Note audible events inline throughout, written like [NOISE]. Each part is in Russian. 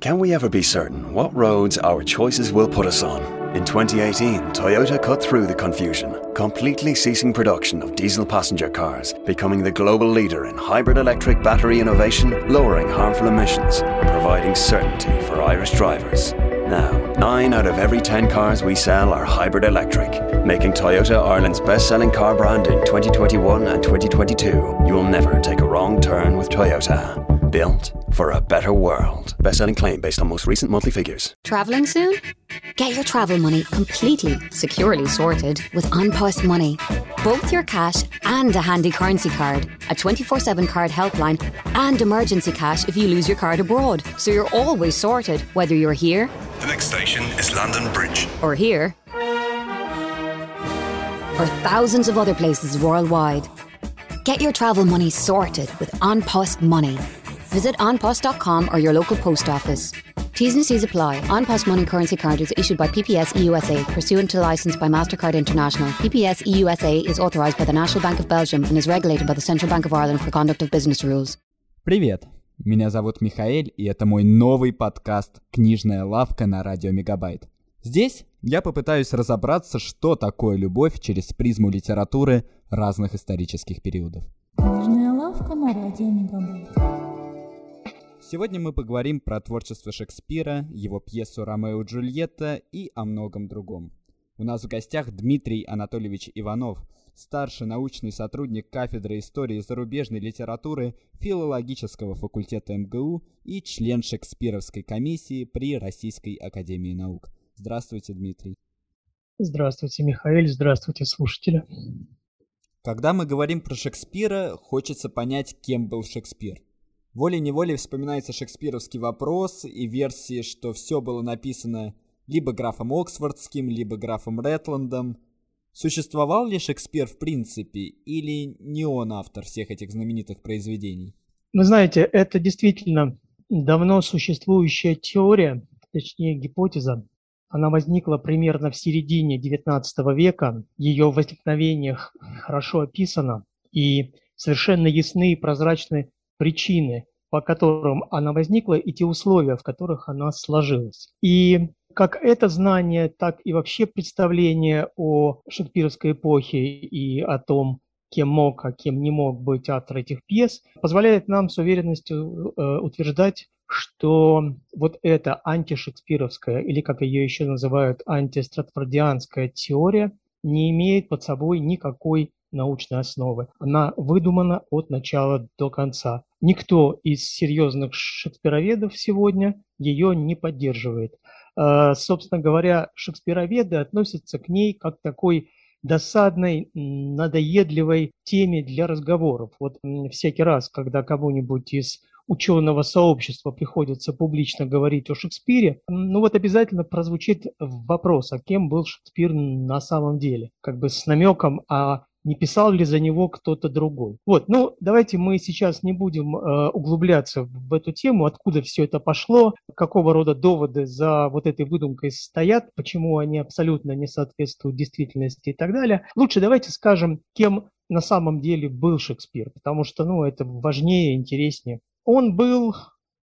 Can we ever be certain what roads our choices will put us on? In 2018, Toyota cut through the confusion, completely ceasing production of diesel passenger cars, becoming the global leader in hybrid electric battery innovation, lowering harmful emissions, and providing certainty for Irish drivers. Now, 9 out of every 10 cars we sell are hybrid electric, making Toyota Ireland's best selling car brand in 2021 and 2022. You will never take a wrong turn with Toyota. Built for a better world. Best selling claim based on most recent monthly figures. Travelling soon? Get your travel money completely, securely sorted with OnPost Money. Both your cash and a handy currency card, a 24 7 card helpline, and emergency cash if you lose your card abroad. So you're always sorted, whether you're here The next station is London Bridge. or here or thousands of other places worldwide. Get your travel money sorted with OnPost Money. Visit onpost.com or your local post office. T's and C's apply. OnPost Money Currency Card is issued by PPS EUSA pursuant to license by MasterCard International. PPS EUSA is authorised by the National Bank of Belgium and is regulated by the Central Bank of Ireland for conduct of business rules. Привет! Меня зовут Михаэль, и это мой новый подкаст «Книжная лавка» на радио Мегабайт. Здесь я попытаюсь разобраться, что такое любовь через призму литературы разных исторических периодов. Книжная лавка на радио Мегабайт. Сегодня мы поговорим про творчество Шекспира, его пьесу «Ромео и Джульетта» и о многом другом. У нас в гостях Дмитрий Анатольевич Иванов, старший научный сотрудник кафедры истории зарубежной литературы филологического факультета МГУ и член Шекспировской комиссии при Российской академии наук. Здравствуйте, Дмитрий. Здравствуйте, Михаил, здравствуйте, слушатели. Когда мы говорим про Шекспира, хочется понять, кем был Шекспир. Волей-неволей вспоминается шекспировский вопрос и версии, что все было написано либо графом Оксфордским, либо графом Ретландом. Существовал ли Шекспир в принципе, или не он автор всех этих знаменитых произведений? Вы знаете, это действительно давно существующая теория, точнее гипотеза. Она возникла примерно в середине XIX века. Ее возникновение х- хорошо описано, и совершенно ясны и прозрачны причины, по которым она возникла, и те условия, в которых она сложилась. И как это знание, так и вообще представление о шекспировской эпохе и о том, кем мог, а кем не мог быть автор этих пьес, позволяет нам с уверенностью э, утверждать, что вот эта антишекспировская, или как ее еще называют, антистратфордианская теория, не имеет под собой никакой научной основы. Она выдумана от начала до конца. Никто из серьезных шекспироведов сегодня ее не поддерживает. Э, Собственно говоря, шекспироведы относятся к ней как такой досадной, надоедливой теме для разговоров. Вот всякий раз, когда кому-нибудь из ученого сообщества приходится публично говорить о Шекспире, ну вот обязательно прозвучит вопрос, а кем был Шекспир на самом деле? Как бы с намеком, а не писал ли за него кто-то другой. Вот, ну давайте мы сейчас не будем э, углубляться в эту тему, откуда все это пошло, какого рода доводы за вот этой выдумкой стоят, почему они абсолютно не соответствуют действительности и так далее. Лучше давайте скажем, кем на самом деле был Шекспир, потому что, ну, это важнее, интереснее. Он был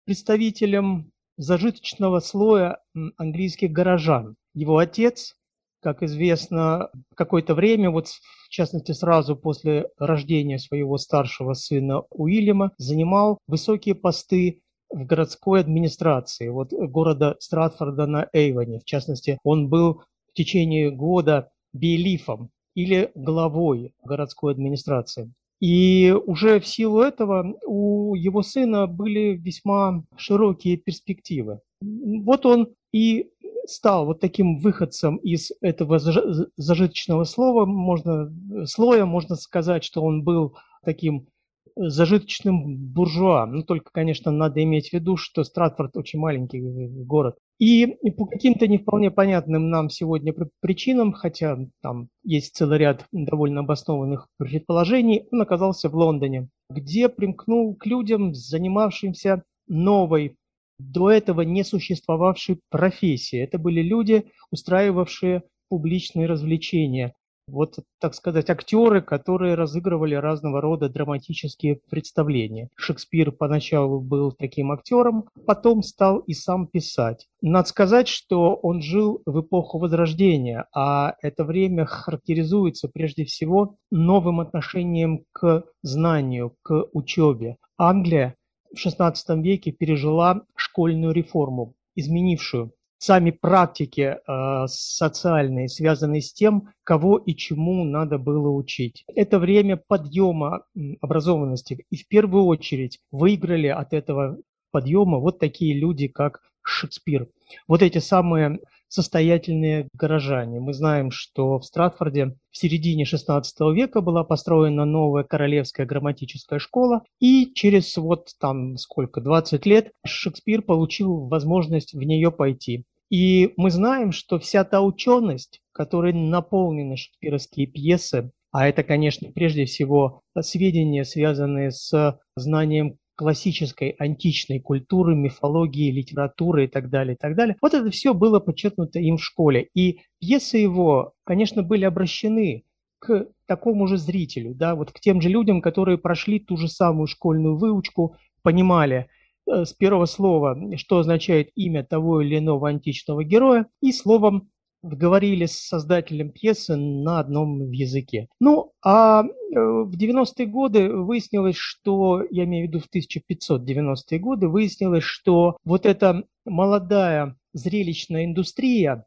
представителем зажиточного слоя английских горожан. Его отец, как известно, какое-то время, вот в частности сразу после рождения своего старшего сына Уильяма, занимал высокие посты в городской администрации вот города Стратфорда на Эйвоне. В частности, он был в течение года бейлифом или главой городской администрации. И уже в силу этого у его сына были весьма широкие перспективы. Вот он и стал вот таким выходцем из этого заж- зажиточного слова, можно, слоя, можно сказать, что он был таким зажиточным буржуа. Ну, только, конечно, надо иметь в виду, что Стратфорд очень маленький город. И, по каким-то не вполне понятным нам сегодня при- причинам, хотя там есть целый ряд довольно обоснованных предположений, он оказался в Лондоне, где примкнул к людям, занимавшимся новой, до этого не существовавшей профессией. Это были люди, устраивавшие публичные развлечения. вот, так сказать, актеры, которые разыгрывали разного рода драматические представления. Шекспир поначалу был таким актером, потом стал и сам писать. Надо сказать, что он жил в эпоху Возрождения, а это время характеризуется прежде всего новым отношением к знанию, к учебе. Англия в XVI веке пережила школьную реформу, изменившую сами практики э, социальные, связанные с тем, кого и чему надо было учить. Это время подъема образованности. И в первую очередь выиграли от этого подъема вот такие люди, как Шекспир. Вот эти самые состоятельные горожане. Мы знаем, что в Стратфорде в середине XVI века была построена новая королевская грамматическая школа, и через вот там сколько, 20 лет Шекспир получил возможность в нее пойти. И мы знаем, что вся та ученость, которой наполнены шекспировские пьесы, а это, конечно, прежде всего сведения, связанные с знанием классической античной культуры, мифологии, литературы и так далее, и так далее. Вот это все было подчеркнуто им в школе. И пьесы его, конечно, были обращены к такому же зрителю, да, вот к тем же людям, которые прошли ту же самую школьную выучку, понимали, Э, с первого слова, что означает имя того или иного античного героя, и словом говорили с создателем пьесы на одном языке. Ну, а э, в 90-е годы выяснилось, что, я имею в виду в 1590-е годы, выяснилось, что вот эта молодая зрелищная индустрия,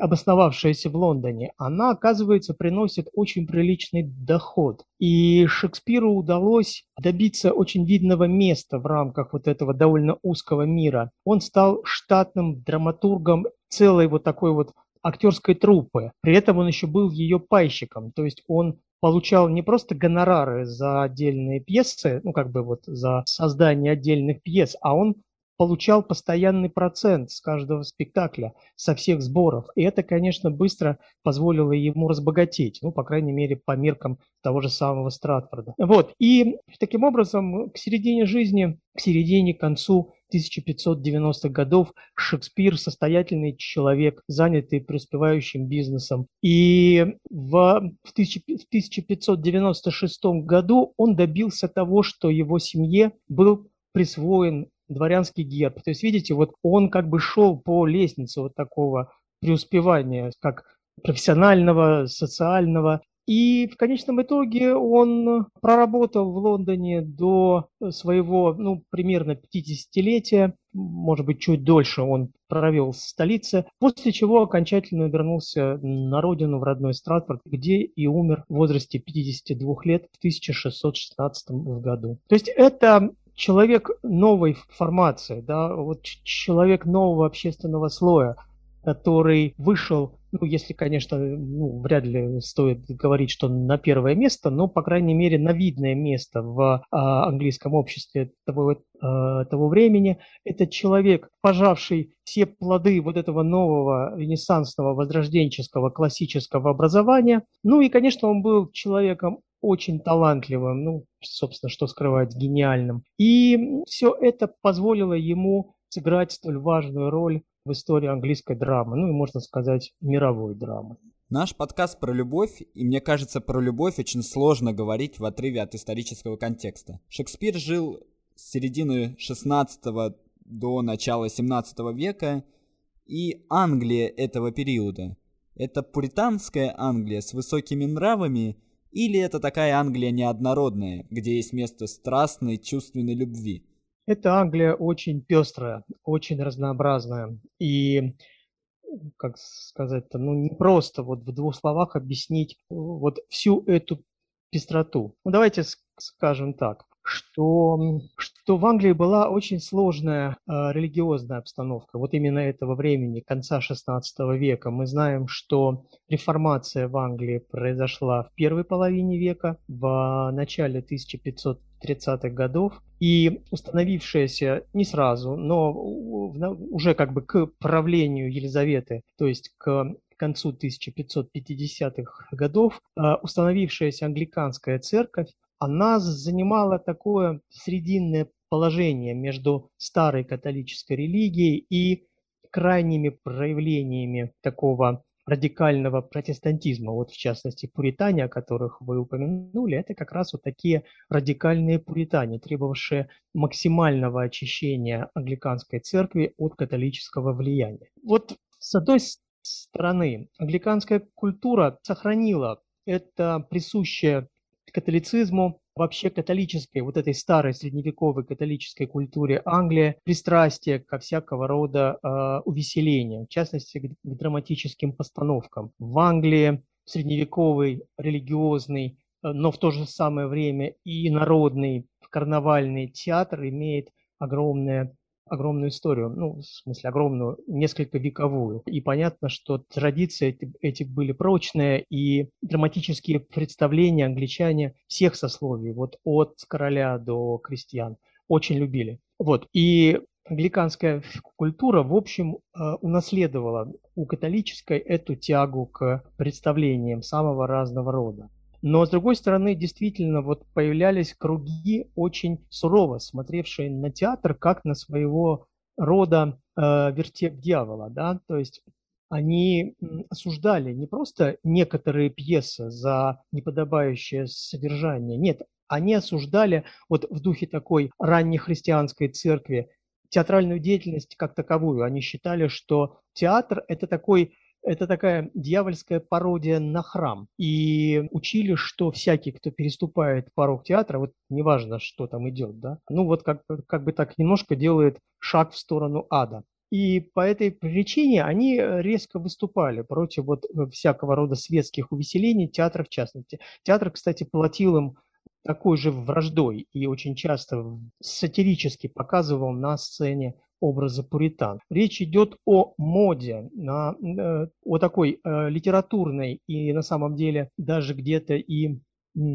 обосновавшаяся в Лондоне, она, оказывается, приносит очень приличный доход. И Шекспиру удалось добиться очень видного места в рамках вот этого довольно узкого мира. Он стал штатным драматургом целой вот такой вот актерской труппы. При этом он еще был ее пайщиком, то есть он получал не просто гонорары за отдельные пьесы, ну как бы вот за создание отдельных пьес, а он получал постоянный процент с каждого спектакля, со всех сборов. И это, конечно, быстро позволило ему разбогатеть, ну, по крайней мере, по меркам того же самого Стратфорда. Вот. И таким образом, к середине жизни, к середине, к концу 1590-х годов Шекспир состоятельный человек, занятый преуспевающим бизнесом. И в 1596 году он добился того, что его семье был присвоен дворянский герб. То есть, видите, вот он как бы шел по лестнице вот такого преуспевания, как профессионального, социального. И в конечном итоге он проработал в Лондоне до своего, ну, примерно 50-летия, может быть, чуть дольше он провел в столице, после чего окончательно вернулся на родину, в родной Стратфорд, где и умер в возрасте 52 лет в 1616 году. То есть это человек новой формации, да, вот человек нового общественного слоя, который вышел, ну, если, конечно, ну, вряд ли стоит говорить, что на первое место, но, по крайней мере, на видное место в а, английском обществе того, а, того времени. Это человек, пожавший все плоды вот этого нового ренессансного, возрожденческого, классического образования. Ну и, конечно, он был человеком очень талантливым, ну, собственно, что скрывать, гениальным. И все это позволило ему сыграть столь важную роль в истории английской драмы, ну и, можно сказать, мировой драмы. Наш подкаст про любовь, и мне кажется, про любовь очень сложно говорить в отрыве от исторического контекста. Шекспир жил с середины 16 до начала 17 века, и Англия этого периода – это пуританская Англия с высокими нравами или это такая Англия неоднородная, где есть место страстной, чувственной любви? Это Англия очень пестрая, очень разнообразная. И, как сказать-то, ну не просто вот в двух словах объяснить вот всю эту пестроту. Ну давайте скажем так что, что в Англии была очень сложная э, религиозная обстановка, вот именно этого времени, конца XVI века. Мы знаем, что реформация в Англии произошла в первой половине века, в начале 1530-х годов, и установившаяся не сразу, но уже как бы к правлению Елизаветы, то есть к концу 1550-х годов, э, установившаяся англиканская церковь она занимала такое срединное положение между старой католической религией и крайними проявлениями такого радикального протестантизма. Вот в частности пуритане, о которых вы упомянули, это как раз вот такие радикальные пуритане, требовавшие максимального очищения англиканской церкви от католического влияния. Вот с одной стороны, англиканская культура сохранила это присущее католицизму, вообще католической, вот этой старой средневековой католической культуре Англии пристрастие ко всякого рода э, увеселениям, в частности к, к драматическим постановкам. В Англии средневековый, религиозный, э, но в то же самое время и народный карнавальный театр имеет огромное огромную историю, ну, в смысле, огромную, несколько вековую. И понятно, что традиции эти, эти были прочные, и драматические представления англичане всех сословий, вот от короля до крестьян, очень любили. Вот, и англиканская культура, в общем, э, унаследовала у католической эту тягу к представлениям самого разного рода. Но, с другой стороны, действительно, вот появлялись круги очень сурово смотревшие на театр как на своего рода э, вертеп дьявола, да, то есть они осуждали не просто некоторые пьесы за неподобающее содержание, нет, они осуждали вот в духе такой раннехристианской церкви театральную деятельность как таковую. Они считали, что театр – это такой это такая дьявольская пародия на храм. И учили, что всякий, кто переступает порог театра, вот неважно, что там идет, да, ну вот как, как бы так немножко делает шаг в сторону ада. И по этой причине они резко выступали против вот всякого рода светских увеселений, театра в частности. Театр, кстати, платил им такой же враждой и очень часто сатирически показывал на сцене образа пуритан. Речь идет о моде, на, э, о такой э, литературной и на самом деле даже где-то и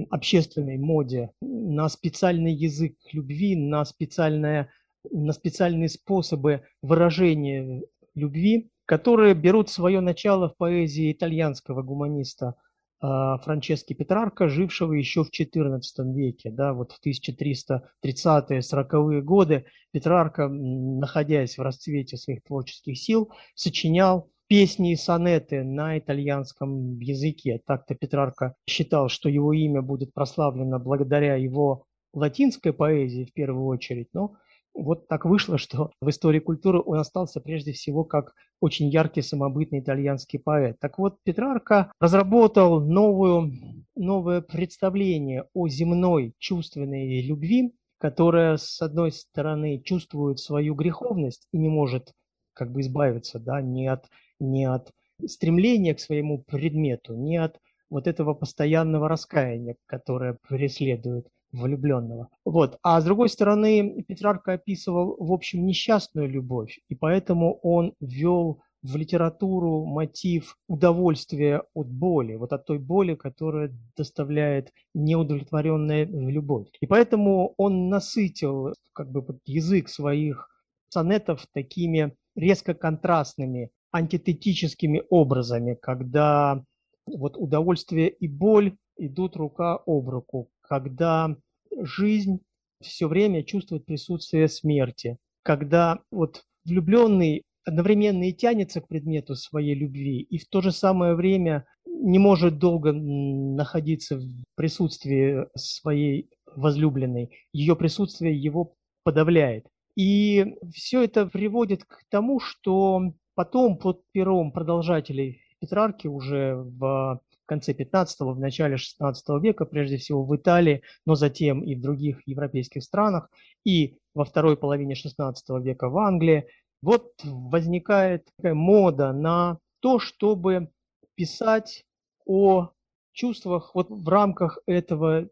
общественной моде на специальный язык любви, на, специальное, на специальные способы выражения любви, которые берут свое начало в поэзии итальянского гуманиста Франчески Петрарка, жившего еще в XIV веке, да, вот в 1330-е, 40-е годы Петрарка, находясь в расцвете своих творческих сил, сочинял песни и сонеты на итальянском языке. Так-то Петрарка считал, что его имя будет прославлено благодаря его латинской поэзии в первую очередь, но вот так вышло, что в истории культуры он остался прежде всего как очень яркий самобытный итальянский поэт. Так вот, Петрарка разработал новую, новое представление о земной чувственной любви, которая, с одной стороны, чувствует свою греховность и не может как бы избавиться да, ни, от, ни от стремления к своему предмету, ни от вот этого постоянного раскаяния, которое преследует влюбленного. Вот. А с другой стороны, Петрарка описывал, в общем, несчастную любовь, и поэтому он ввел в литературу мотив удовольствия от боли, вот от той боли, которая доставляет неудовлетворенная любовь. И поэтому он насытил как бы язык своих сонетов такими резко контрастными, антитетическими образами, когда вот удовольствие и боль идут рука об руку, когда жизнь все время чувствует присутствие смерти, когда вот влюбленный одновременно и тянется к предмету своей любви, и в то же самое время не может долго находиться в присутствии своей возлюбленной. Ее присутствие его подавляет. И все это приводит к тому, что потом под пером продолжателей Петрарки уже в конце 15-го, в начале 16 века, прежде всего в Италии, но затем и в других европейских странах, и во второй половине 16 века в Англии, вот возникает такая мода на то, чтобы писать о чувствах вот в рамках этого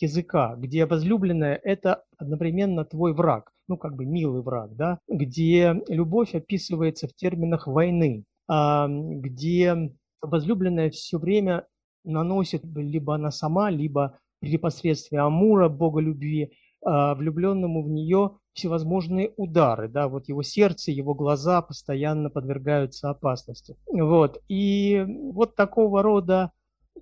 языка, где возлюбленная – это одновременно твой враг, ну как бы милый враг, да, где любовь описывается в терминах войны, где возлюбленная все время наносит либо она сама, либо при посредстве Амура, бога любви, а, влюбленному в нее всевозможные удары, да, вот его сердце, его глаза постоянно подвергаются опасности. Вот, и вот такого рода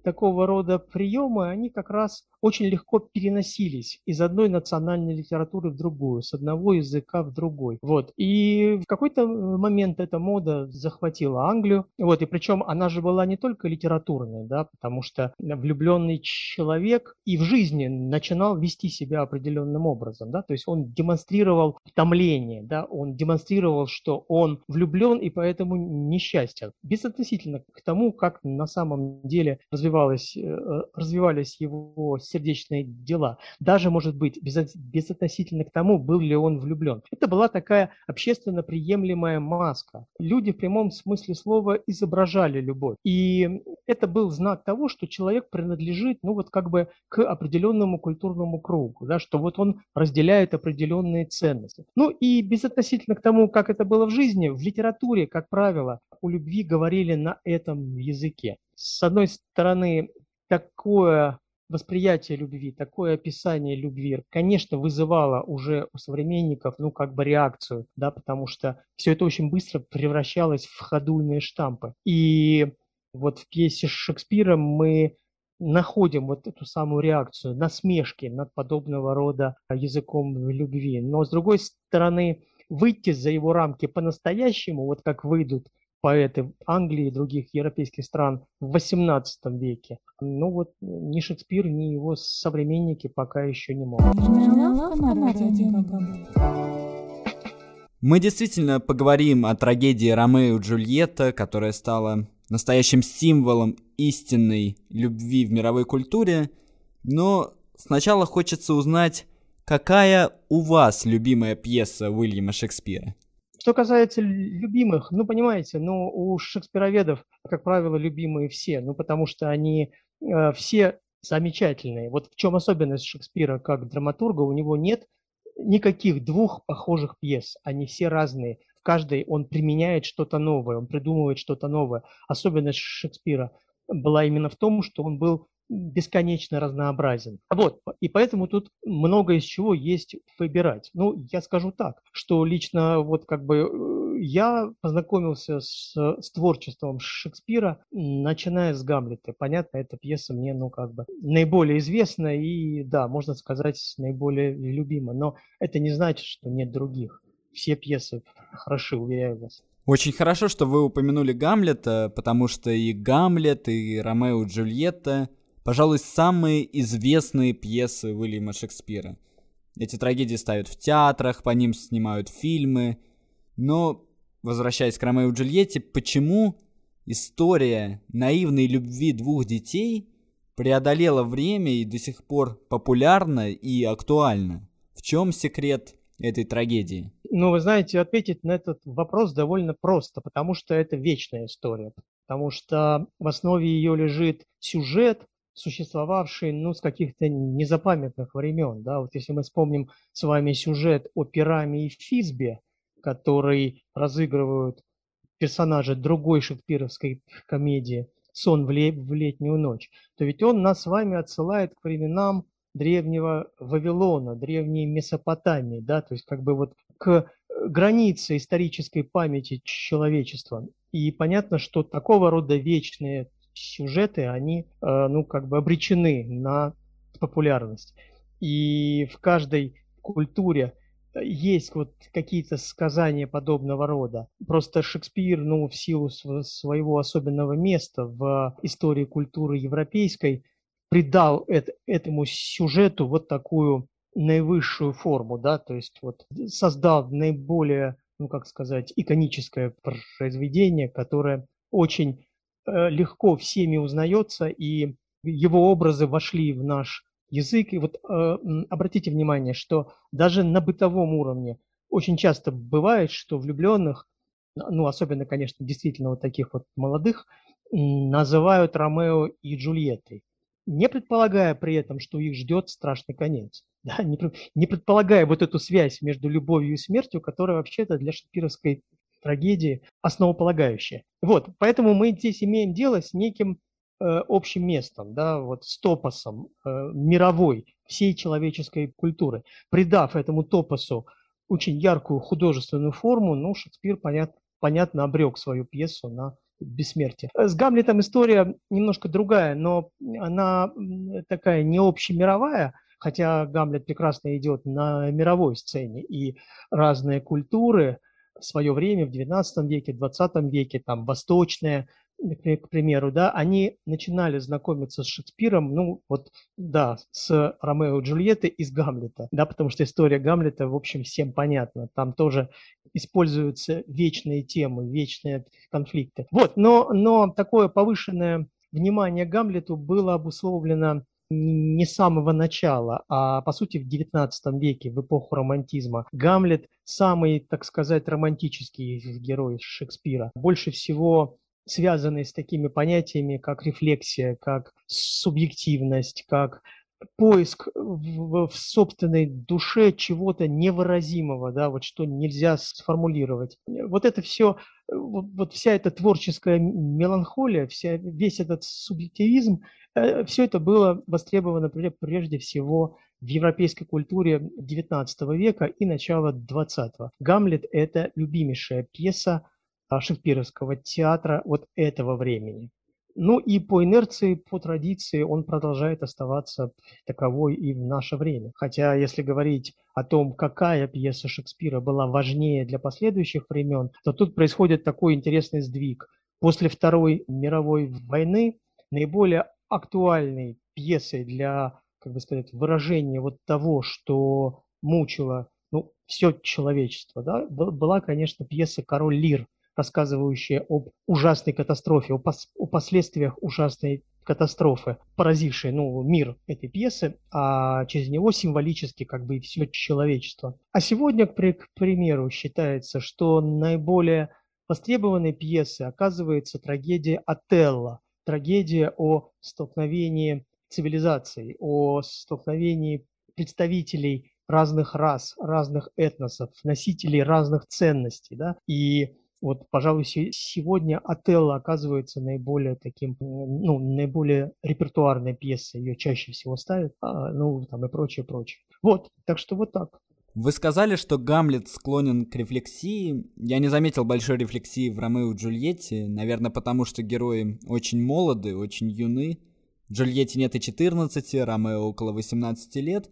такого рода приемы, они как раз очень легко переносились из одной национальной литературы в другую, с одного языка в другой. Вот. И в какой-то момент эта мода захватила Англию. Вот. И причем она же была не только литературной, да, потому что влюбленный человек и в жизни начинал вести себя определенным образом. Да? То есть он демонстрировал томление, да? он демонстрировал, что он влюблен и поэтому несчастен. Безотносительно к тому, как на самом деле развивалось, э, развивались его сердечные дела. Даже, может быть, без, безотносительно к тому, был ли он влюблен. Это была такая общественно приемлемая маска. Люди в прямом смысле слова изображали любовь. И это был знак того, что человек принадлежит, ну вот как бы к определенному культурному кругу, да, что вот он разделяет определенные ценности. Ну и безотносительно к тому, как это было в жизни, в литературе, как правило, о любви говорили на этом языке. С одной стороны, такое восприятие любви, такое описание любви, конечно, вызывало уже у современников, ну, как бы реакцию, да, потому что все это очень быстро превращалось в ходульные штампы. И вот в пьесе Шекспира мы находим вот эту самую реакцию, насмешки над подобного рода языком любви. Но, с другой стороны, выйти за его рамки по-настоящему, вот как выйдут поэты Англии и других европейских стран в XVIII веке. Ну вот ни Шекспир, ни его современники пока еще не могут. Мы действительно поговорим о трагедии Ромео и Джульетта, которая стала настоящим символом истинной любви в мировой культуре, но сначала хочется узнать, какая у вас любимая пьеса Уильяма Шекспира? Что касается любимых, ну, понимаете, ну, у шекспироведов, как правило, любимые все, ну, потому что они э, все замечательные. Вот в чем особенность Шекспира как драматурга, у него нет никаких двух похожих пьес, они все разные. В каждой он применяет что-то новое, он придумывает что-то новое. Особенность Шекспира была именно в том, что он был бесконечно разнообразен. Вот, и поэтому тут много из чего есть выбирать. Ну, я скажу так, что лично вот как бы э, я познакомился с, с творчеством Шекспира, начиная с Гамлета. Понятно, эта пьеса мне, ну, как бы наиболее известна и, да, можно сказать, наиболее любима. Но это не значит, что нет других. Все пьесы хороши, уверяю вас. Очень хорошо, что вы упомянули Гамлета, потому что и Гамлет, и Ромео и Джульетта пожалуй, самые известные пьесы Уильяма Шекспира. Эти трагедии ставят в театрах, по ним снимают фильмы. Но, возвращаясь к Ромео и Джульетте, почему история наивной любви двух детей преодолела время и до сих пор популярна и актуальна? В чем секрет этой трагедии? Ну, вы знаете, ответить на этот вопрос довольно просто, потому что это вечная история. Потому что в основе ее лежит сюжет, существовавший, ну, с каких-то незапамятных времен, да, вот если мы вспомним с вами сюжет о Пираме и Физбе, который разыгрывают персонажи другой шекспировской комедии «Сон в, ле- в летнюю ночь», то ведь он нас с вами отсылает к временам древнего Вавилона, древней Месопотамии, да, то есть как бы вот к границе исторической памяти человечества. И понятно, что такого рода вечные сюжеты, они, э, ну, как бы обречены на популярность. И в каждой культуре э, есть вот какие-то сказания подобного рода. Просто Шекспир, ну, в силу своего особенного места в истории культуры европейской, придал это, этому сюжету вот такую наивысшую форму, да, то есть вот создав наиболее, ну, как сказать, иконическое произведение, которое очень легко всеми узнается, и его образы вошли в наш язык. И вот э, обратите внимание, что даже на бытовом уровне очень часто бывает, что влюбленных, ну, особенно, конечно, действительно вот таких вот молодых, называют Ромео и Джульеттой, не предполагая при этом, что их ждет страшный конец. [LAUGHS] Да, не, не предполагая вот эту связь между любовью и смертью, которая вообще-то для шекспировской трагедии основополагающее. Вот, поэтому мы здесь имеем дело с неким э, общим местом, да, вот с топосом э, мировой всей человеческой культуры. Придав этому топосу очень яркую художественную форму, ну, Шекспир, понят, понятно, обрек свою пьесу на бессмертия. С Гамлетом история немножко другая, но она такая не общемировая, хотя Гамлет прекрасно идет на мировой сцене, и разные культуры в свое время, в XIX веке, в XX веке, там, восточная, к примеру, да, они начинали знакомиться с Шекспиром, ну, вот, да, с Ромео и Джульеттой из Гамлета, да, потому что история Гамлета, в общем, всем понятна. Там тоже используются вечные темы, вечные конфликты. Вот, но, но такое повышенное внимание Гамлету было обусловлено не с самого начала, а по сути в XIX веке, в эпоху романтизма. Гамлет самый, так сказать, романтический герой Шекспира. Больше всего связанный с такими понятиями, как рефлексия, как субъективность, как поиск в, в собственной душе чего-то невыразимого, да, вот что нельзя сформулировать. Вот это все, вот, вот вся эта творческая меланхолия, вся, весь этот субъективизм, э, все это было востребовано прежде всего в европейской культуре XIX века и начала XX. Гамлет – это любимейшая пьеса шекспировского театра вот этого времени. Ну и по инерции, по традиции он продолжает оставаться таковой и в наше время. Хотя если говорить о том, какая пьеса Шекспира была важнее для последующих времен, то тут происходит такой интересный сдвиг. После Второй мировой войны наиболее актуальной пьесой для, как бы сказать, выражения вот того, что мучило ну, все человечество, да, была, конечно, пьеса «Король Лир», рассказывающая об ужасной катастрофе, о, пос о последствиях ужасной катастрофы, поразившей ну, мир этой пьесы, а через него символически как бы и все человечество. А сегодня, к, к примеру, считается, что наиболее востребованной пьесой оказывается трагедия Отелло, трагедия о столкновении цивилизаций, о столкновении представителей разных рас, разных этносов, носителей разных ценностей. Да? И вот, пожалуй, сегодня Отелло оказывается наиболее таким, ну, наиболее репертуарной пьесой, ее чаще всего ставят, а, ну, там и прочее, прочее. Вот, так что вот так. Вы сказали, что Гамлет склонен к рефлексии. Я не заметил большой рефлексии в Ромео и Джульетте, наверное, потому что герои очень молоды, очень юны. Джульетте нет и 14, Ромео около 18 лет.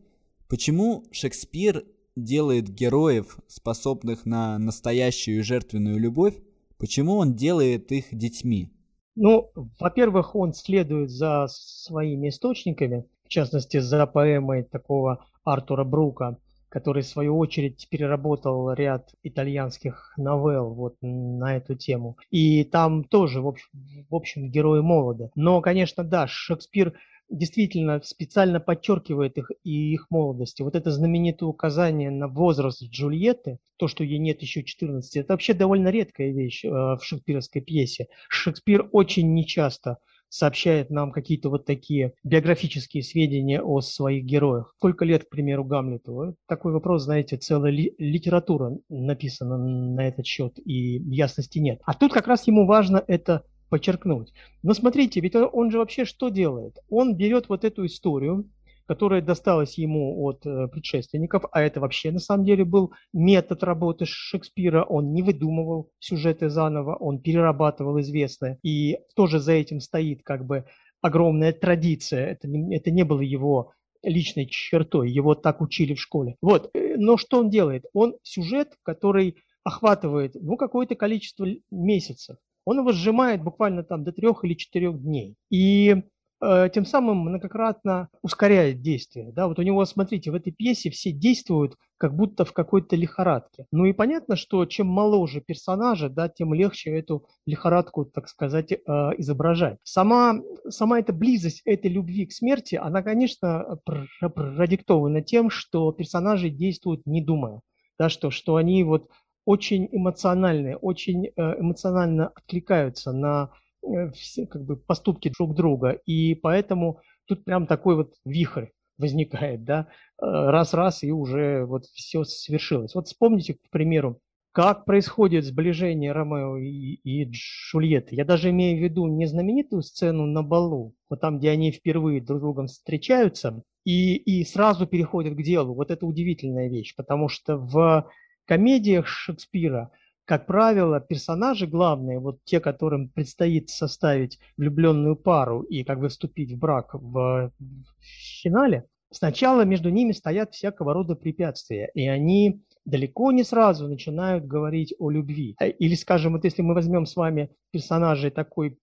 Почему Шекспир делает героев, способных на настоящую жертвенную любовь, почему он делает их детьми? Ну, во-первых, он следует за своими источниками, в частности, за поэмой такого Артура Брука, который, в свою очередь, переработал ряд итальянских новелл вот на эту тему. И там тоже, в общем, в общем герои молоды. Но, конечно, да, Шекспир действительно специально подчеркивает их и их молодости. Вот это знаменитое указание на возраст Джульетты, то, что ей нет еще 14, это вообще довольно редкая вещь э, в шекспировской пьесе. Шекспир очень нечасто сообщает нам какие-то вот такие биографические сведения о своих героях. Сколько лет, к примеру, Гамлету? Такой вопрос, знаете, целая ли, литература написана на этот счет, и ясности нет. А тут как раз ему важно это подчеркнуть. Но смотрите, ведь он же вообще что делает? Он берет вот эту историю, которая досталась ему от э, предшественников, а это вообще на самом деле был метод работы Шекспира, он не выдумывал сюжеты заново, он перерабатывал известное, и тоже за этим стоит как бы огромная традиция, это не, это не было его личной чертой, его так учили в школе. Вот, э, но что он делает? Он сюжет, который охватывает ну, какое-то количество месяцев, он его сжимает буквально там до трех или четырех дней. И э, тем самым многократно ускоряет действие. Да, вот у него, смотрите, в этой пьесе все действуют как будто в какой-то лихорадке. Ну и понятно, что чем моложе персонажа, да, тем легче эту лихорадку, так сказать, э, изображать. Сама, сама эта близость этой любви к смерти, она, конечно, продиктована тем, что персонажи действуют не думая. Да, что, что они вот очень эмоциональные, очень э, эмоционально откликаются на э, все как бы поступки друг друга. И поэтому тут прям такой вот вихрь возникает, да, э, раз-раз и уже вот все свершилось. Вот вспомните, к примеру, как происходит сближение Ромео и, и Джульетты. Я даже имею в виду не знаменитую сцену на балу, вот там, где они впервые друг с другом встречаются, и, и сразу переходят к делу. Вот это удивительная вещь, потому что в комедиях Шекспира как правило, персонажи главные, вот те, которым предстоит составить влюбленную пару и как бы вступить в брак в, в финале, сначала между ними стоят всякого рода препятствия, и они далеко не сразу начинают говорить о любви. Или, скажем, вот если мы возьмем с вами персонажей такой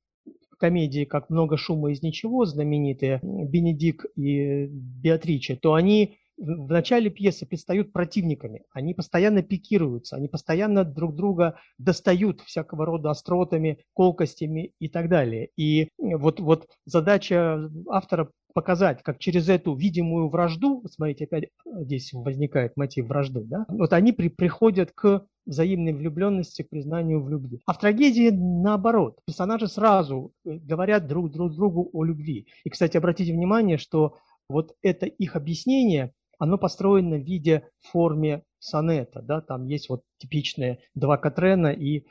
комедии, как «Много шума из ничего», знаменитые Бенедик и Беатриче, то они в начале пьесы предстают противниками, они постоянно пикируются, они постоянно друг друга достают всякого рода остротами, колкостями и так далее. И вот, вот задача автора показать, как через эту видимую вражду, смотрите, опять здесь возникает мотив вражды, да, вот они при, приходят к взаимной влюбленности, к признанию в любви. А в трагедии наоборот. Персонажи сразу э, говорят друг, друг другу о любви. И, кстати, обратите внимание, что вот это их объяснение – оно построено в виде форме сонета, да, там есть вот типичные два Катрена и, э,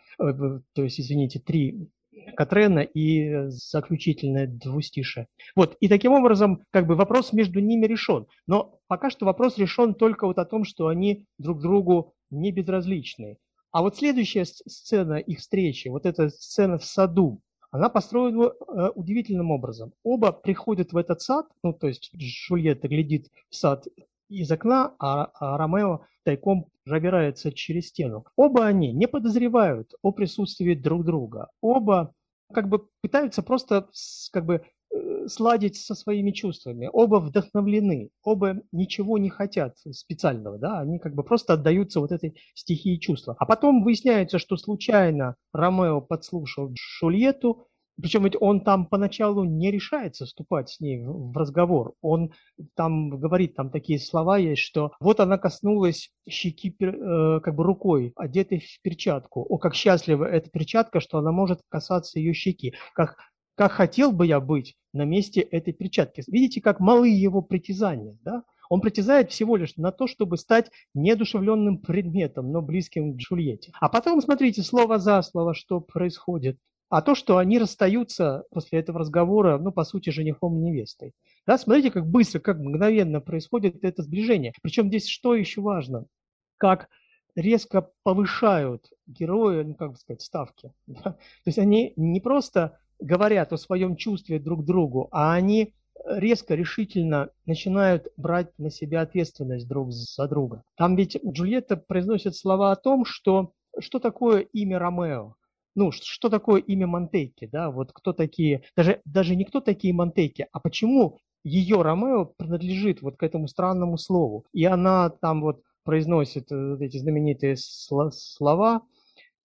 то есть, извините, три Катрена и заключительное двустишее. Вот, и таким образом, как бы вопрос между ними решен. Но пока что вопрос решен только вот о том, что они друг другу не безразличны. А вот следующая сцена их встречи, вот эта сцена в саду, она построена э, удивительным образом. Оба приходят в этот сад, ну, то есть Жульетта глядит в сад из окна, а, а Ромео тайком пробирается через стену. Оба они не подозревают о присутствии друг друга. Оба как бы пытаются просто как бы э, сладить со своими чувствами. Оба вдохновлены, оба ничего не хотят специального, да, они как бы просто отдаются вот этой стихии чувства. А потом выясняется, что случайно Ромео подслушал Джульетту, причем ведь он там поначалу не решается вступать с ней в разговор. Он там говорит, там такие слова есть, что вот она коснулась щеки э, как бы рукой, одетой в перчатку. О, как счастлива эта перчатка, что она может касаться ее щеки. Как, как хотел бы я быть на месте этой перчатки. Видите, как малы его притязания, да? Он притязает всего лишь на то, чтобы стать неодушевленным предметом, но близким к Джульетте. А потом, смотрите, слово за слово, что происходит. А то, что они расстаются после этого разговора, ну, по сути, женихом и невестой. Да, смотрите, как быстро, как мгновенно происходит это сближение. Причем здесь что еще важно? Как резко повышают герои, ну, как бы сказать, ставки. [LAUGHS] Да? То есть они не просто говорят о своем чувстве друг другу, а они резко, решительно начинают брать на себя ответственность друг за друга. Там ведь Джульетта произносит слова о том, что что такое имя Ромео ну, что такое имя Монтейки, да, вот кто такие, даже, даже не кто такие Монтейки, а почему ее Ромео принадлежит вот к этому странному слову. И она там вот произносит э, эти знаменитые слова,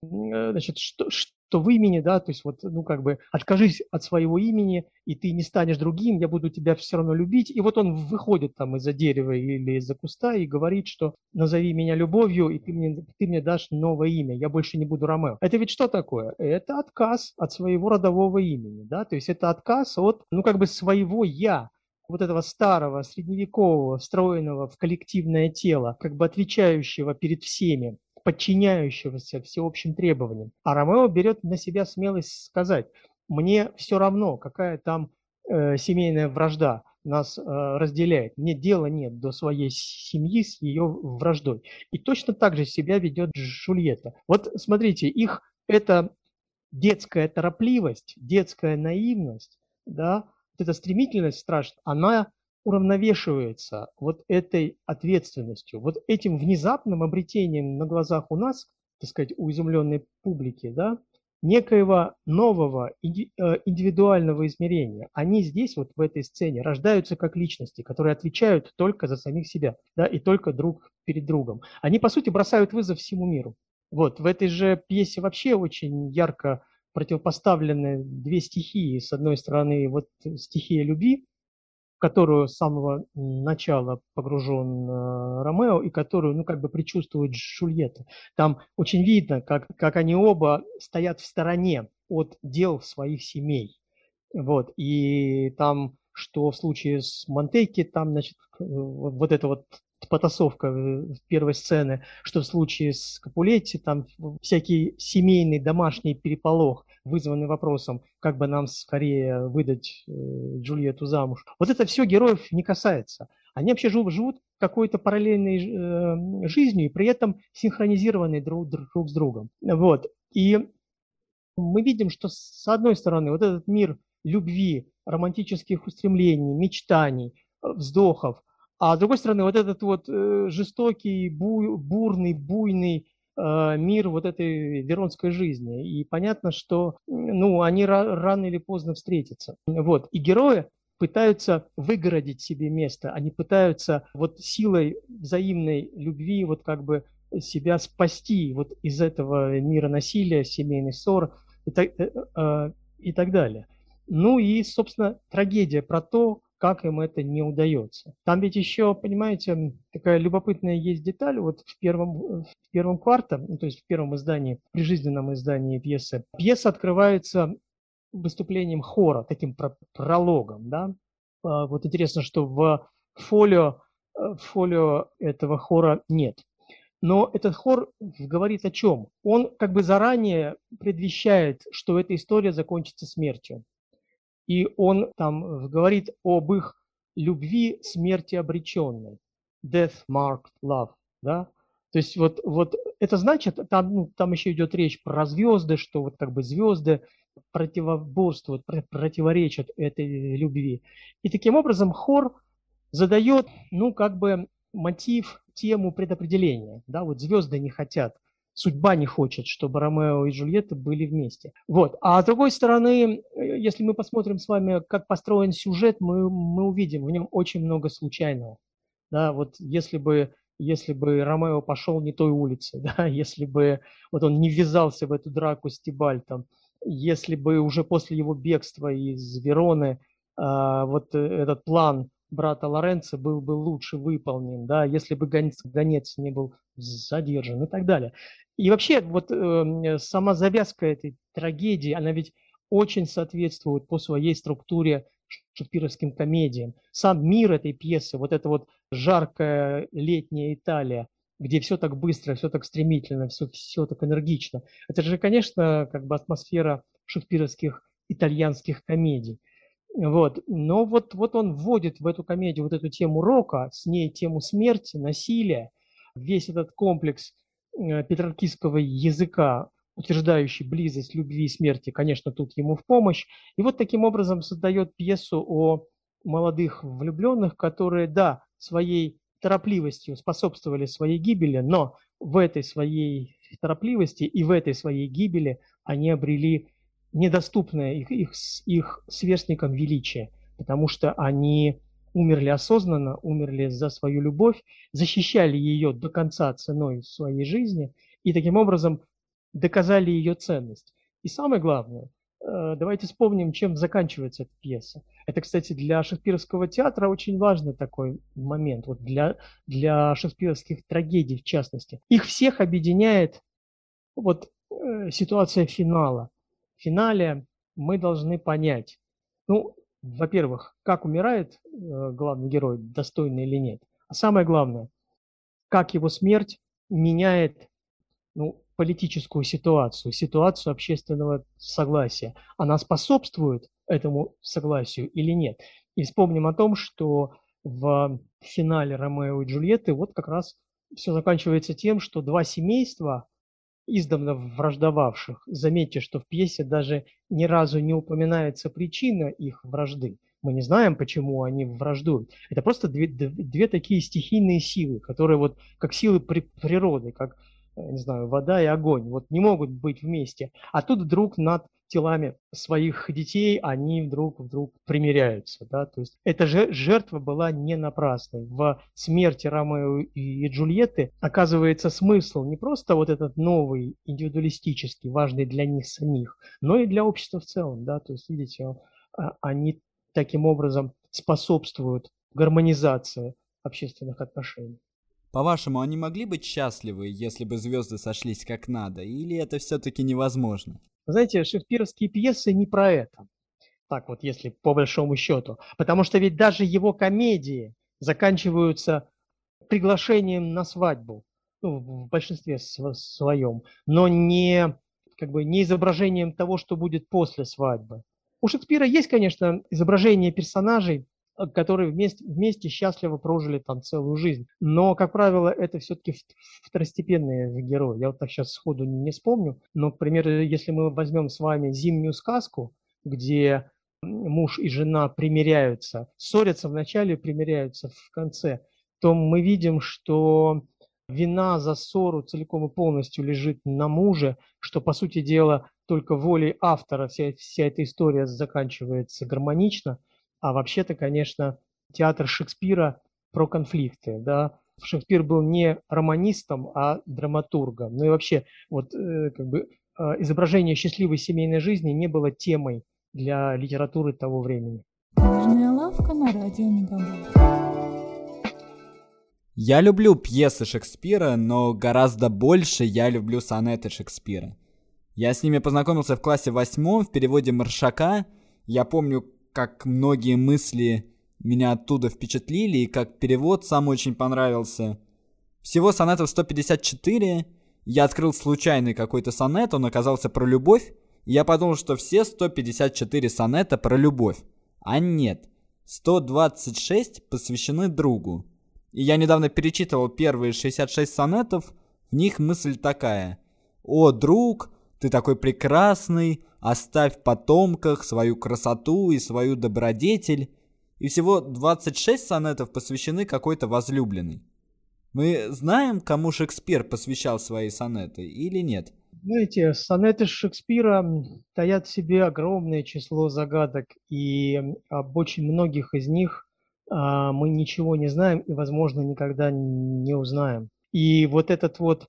э, значит, что, то в имени, да, то есть вот, ну, как бы, откажись от своего имени, и ты не станешь другим, я буду тебя все равно любить. И вот он выходит там из-за дерева или из-за куста и говорит, что назови меня любовью, и ты мне, ты мне дашь новое имя, я больше не буду Ромео. Это ведь что такое? Это отказ от своего родового имени, да, то есть это отказ от, ну, как бы, своего «я», вот этого старого, средневекового, встроенного в коллективное тело, как бы отвечающего перед всеми подчиняющегося всеобщим требованиям. А Ромео берет на себя смелость сказать, мне все равно, какая там э, семейная вражда нас э, разделяет. Мне дела нет до своей семьи с ее враждой. И точно так же себя ведет Жульетта. Вот смотрите, их это детская торопливость, детская наивность, да, вот эта стремительность страшная, она уравновешивается вот этой ответственностью, вот этим внезапным обретением на глазах у нас, так сказать, у изумленной публики, да, некоего нового э, индивидуального измерения. Они здесь, вот в этой сцене, рождаются как личности, которые отвечают только за самих себя, да, и только друг перед другом. Они, по сути, бросают вызов всему миру. Вот, в этой же пьесе вообще очень ярко противопоставлены две стихии. С одной стороны, вот стихия любви, которую с самого начала погружен э, Ромео и которую, ну, как бы предчувствует Джульетта. Там очень видно, как, как они оба стоят в стороне от дел своих семей. Вот, и там, что в случае с Монтейки, там, значит, вот это вот потасовка в первой сцены, что в случае с Капулетти, там всякий семейный домашний переполох, вызванный вопросом, как бы нам скорее выдать э, Джульетту замуж. Вот это все героев не касается. Они вообще живут, живут какой-то параллельной э, жизнью и при этом синхронизированной друг, друг с другом. Вот. И мы видим, что с одной стороны вот этот мир любви, романтических устремлений, мечтаний, вздохов, а с другой стороны вот этот вот э, жестокий, буй, бурный, буйный э, мир вот этой веронской жизни. И понятно, что ну, они рано или поздно встретятся. Вот. И герои пытаются выгородить себе место, они пытаются вот силой взаимной любви вот как бы себя спасти вот из этого мира насилия, семейных ссор и так, э, и так далее. Ну и, собственно, трагедия про то, как им это не удается. Там ведь еще, понимаете, такая любопытная есть деталь. Вот в первом, в первом кварте, ну, то есть в первом издании, прижизненном издании пьесы, пьеса открывается выступлением хора, таким прологом, да. А, вот интересно, что в фолио, э, в фолио этого хора нет. Но этот хор говорит о чем? Он как бы заранее предвещает, что эта история закончится смертью. И он там говорит об их любви смерти обреченной. Death marked love. Да? То есть вот, вот это значит, там, ну, там еще идет речь про звезды, что вот как бы звезды противоборствуют, противоречат этой любви. И таким образом хор задает, ну, как бы мотив, тему предопределения. Да, вот звезды не хотят, судьба не хочет, чтобы Ромео и Джульетта были вместе. Вот. А с другой стороны, если мы посмотрим с вами, как построен сюжет, мы, мы увидим в нем очень много случайного. Да, вот если бы если бы Ромео пошел не той улицей, [LAUGHS] да, если бы вот он не ввязался в эту драку с Тибальтом, если бы уже после его бегства из Вероны а, вот этот план брата Лоренцо был бы лучше выполнен, да, если бы гонец, гонец не был задержан и так далее. И вообще вот э, сама завязка этой трагедии, она ведь очень соответствует по своей структуре шекспировским комедиям. Сам мир этой пьесы, вот эта вот жаркая летняя Италия – где все так быстро, все так стремительно, все, все так энергично. Это же, конечно, как бы атмосфера шекспировских итальянских комедий. Вот. Но вот, вот он вводит в эту комедию вот эту тему рока, с ней тему смерти, насилия, весь этот комплекс э, петраркистского языка, утверждающий близость любви и смерти, конечно, тут ему в помощь. И вот таким образом создает пьесу о молодых влюбленных, которые, да, своей торопливостью способствовали своей гибели, но в этой своей торопливости и в этой своей гибели они обрели недоступное их, их, их сверстникам величие, потому что они умерли осознанно, умерли за свою любовь, защищали ее до конца ценой своей жизни и таким образом доказали ее ценность. И самое главное – Э, давайте вспомним, чем заканчивается эта пьеса. Это, кстати, для шекспировского театра очень важный такой момент, вот для, для шекспировских трагедий в частности. Их всех объединяет вот э, ситуация финала. Финале мы должны понять, ну, во-первых, как умирает э, главный герой, достойный или нет. А самое главное, как его смерть меняет ну, политическую ситуацию, ситуацию общественного согласия. Она способствует этому согласию или нет? И вспомним о том, что в финале Ромео и Джульетты вот как раз все заканчивается тем, что два семейства, издавна враждовавших, заметьте, что в пьесе даже ни разу не упоминается причина их вражды. Мы не знаем, почему они враждуют. Это просто две, две такие стихийные силы, которые вот как силы при, природы, как не знаю, вода и огонь, вот не могут быть вместе. А тут вдруг над телами своих детей они вдруг вдруг примиряются, да, то есть эта же жертва была не напрасной. В смерти Ромео и Джульетты оказывается смысл не просто вот этот новый, индивидуалистический, важный для них самих, но и для общества в целом, да, то есть, видите, а, они таким образом способствуют гармонизации общественных отношений. По-вашему, они могли быть счастливы, если бы звезды сошлись как надо, или это все-таки невозможно? Знаете, шекспировские пьесы не про это. Так вот, если по большому счету. Потому что ведь даже его комедии заканчиваются приглашением на свадьбу, ну, в большинстве своем, но не, как бы, не изображением того, что будет после свадьбы. У Шекспира есть, конечно, изображение персонажей, которые вместе, вместе счастливо прожили там целую жизнь. Но, как правило, это все-таки второстепенные герои. Я вот так сейчас сходу не вспомню, но, к примеру, если мы возьмем с вами «Зимнюю сказку», где муж и жена примиряются, ссорятся в начале, примиряются в конце, то мы видим, что вина за ссору целиком и полностью лежит на муже, что, по сути дела, только волей автора вся, вся эта история заканчивается гармонично, а вообще-то, конечно, театр Шекспира про конфликты, да, Шекспир был не романистом, а драматургом. Ну и вообще, вот э, как бы э, изображение счастливой семейной жизни не было темой для литературы того времени. Книжная лавка на радио. Я люблю пьесы Шекспира, но гораздо больше я люблю сонеты Шекспира. Я с ними познакомился в классе восьмом в переводе Маршака. Я помню, как многие мысли меня оттуда впечатлили, и как перевод сам очень понравился. Всего сонетов 154. Я открыл случайный какой-то сонет, он оказался про любовь, и я подумал, что все 154 сонета про любовь. А нет, 126 посвящены другу. И я недавно перечитывал первые 66 сонетов, в них мысль такая. «О, друг, ты такой прекрасный, оставь в потомках свою красоту и свою добродетель». И всего 26 сонетов посвящены какой-то возлюбленной. Мы знаем, кому Шекспир посвящал свои сонеты или нет? Знаете, сонеты Шекспира таят в себе огромное число загадок, и об очень многих из них а, мы ничего не знаем и, возможно, никогда не узнаем. И вот этот вот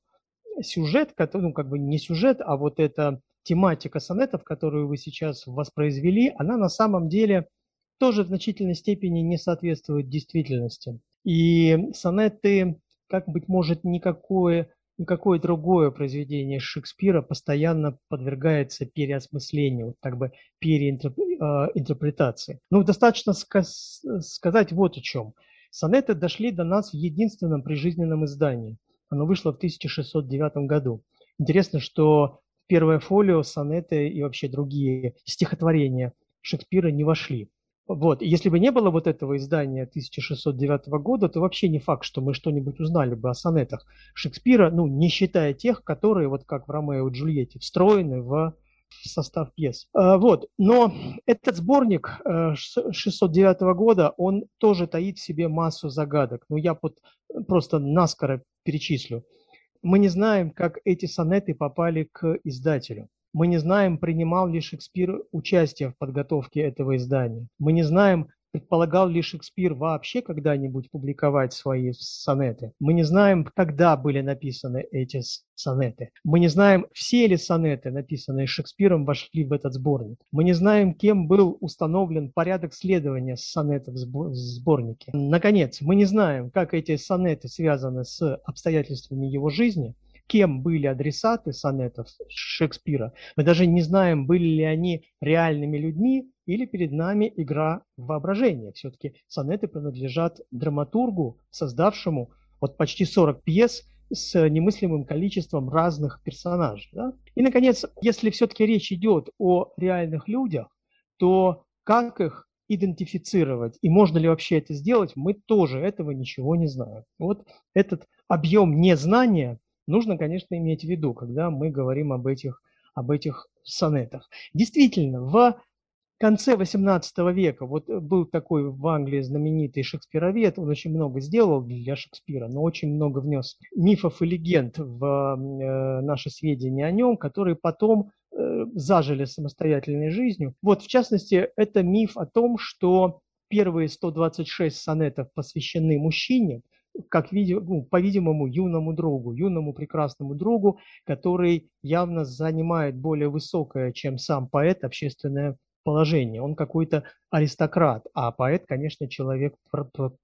сюжет, который, ну, как бы не сюжет, а вот эта тематика сонетов, которую вы сейчас воспроизвели, она на самом деле тоже в значительной степени не соответствует действительности. И сонеты, как быть может, никакое никакое другое произведение Шекспира постоянно подвергается переосмыслению, как бы переинтерпретации. Ну, достаточно сказать вот о чем. Сонеты дошли до нас в единственном прижизненном издании. Оно вышло в 1609 году. Интересно, что первое фолио сонеты и вообще другие стихотворения Шекспира не вошли. Вот. Если бы не было вот этого издания 1609 года, то вообще не факт, что мы что-нибудь узнали бы о сонетах Шекспира, ну, не считая тех, которые, вот как в «Ромео и Джульетте», встроены в состав пьес. А, вот. Но этот сборник 609 э, года, он тоже таит в себе массу загадок. Ну, я вот просто наскоро перечислю. Мы не знаем, как эти сонеты попали к издателю. Мы не знаем, принимал ли Шекспир участие в подготовке этого издания. Мы не знаем, предполагал ли Шекспир вообще когда-нибудь публиковать свои сонеты. Мы не знаем, когда были написаны эти сонеты. Мы не знаем, все ли сонеты, написанные Шекспиром, вошли в этот сборник. Мы не знаем, кем был установлен порядок следования сонетов в сборнике. Наконец, мы не знаем, как эти сонеты связаны с обстоятельствами его жизни – кем были адресаты сонетов Шекспира. Мы даже не знаем, были ли они реальными людьми или перед нами игра воображения. Все-таки сонеты принадлежат драматургу, создавшему вот почти 40 пьес с немыслимым количеством разных персонажей. Да? И, наконец, если все-таки речь идет о реальных людях, то как их идентифицировать и можно ли вообще это сделать, мы тоже этого ничего не знаем. Вот этот объем незнания – нужно, конечно, иметь в виду, когда мы говорим об этих, об этих сонетах. Действительно, в конце XVIII века, вот был такой в Англии знаменитый шекспировед, он очень много сделал для Шекспира, но очень много внес мифов и легенд в э, наши сведения о нем, которые потом э, зажили самостоятельной жизнью. Вот, в частности, это миф о том, что первые 126 сонетов посвящены мужчине, как, ну, по-видимому, юному другу, юному прекрасному другу, который явно занимает более высокое, чем сам поэт, общественное положение. Он какой-то аристократ, а поэт, конечно, человек